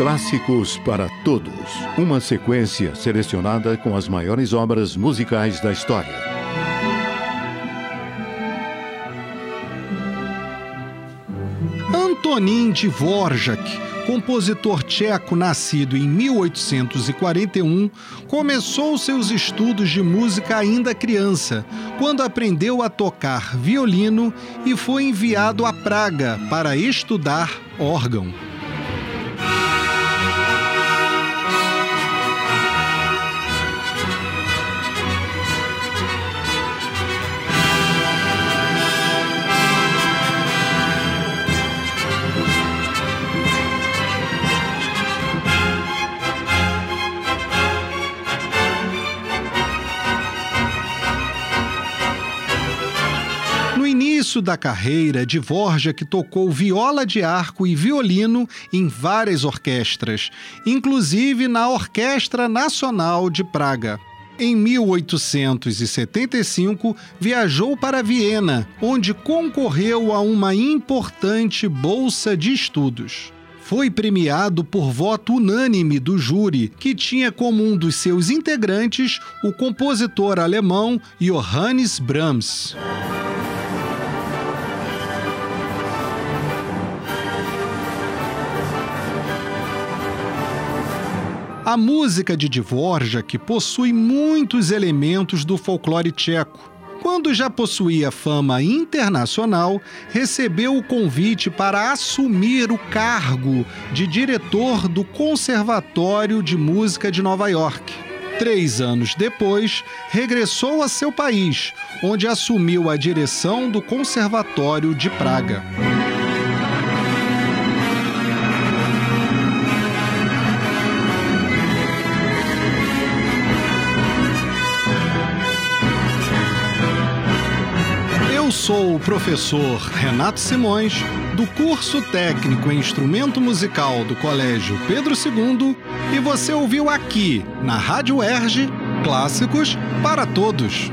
Clássicos para Todos. Uma sequência selecionada com as maiores obras musicais da história. Antonin Dvorak, compositor tcheco nascido em 1841, começou seus estudos de música ainda criança, quando aprendeu a tocar violino e foi enviado a Praga para estudar órgão. Início da carreira, Dvorak tocou viola de arco e violino em várias orquestras, inclusive na Orquestra Nacional de Praga. Em 1875, viajou para Viena, onde concorreu a uma importante bolsa de estudos foi premiado por voto unânime do júri, que tinha como um dos seus integrantes o compositor alemão Johannes Brahms. A música de Dvorak possui muitos elementos do folclore tcheco. Quando já possuía fama internacional, recebeu o convite para assumir o cargo de diretor do Conservatório de Música de Nova York. Três anos depois, regressou a seu país, onde assumiu a direção do Conservatório de Praga. Eu sou o professor Renato Simões, do curso técnico em instrumento musical do Colégio Pedro II, e você ouviu aqui, na Rádio Erge, Clássicos para Todos.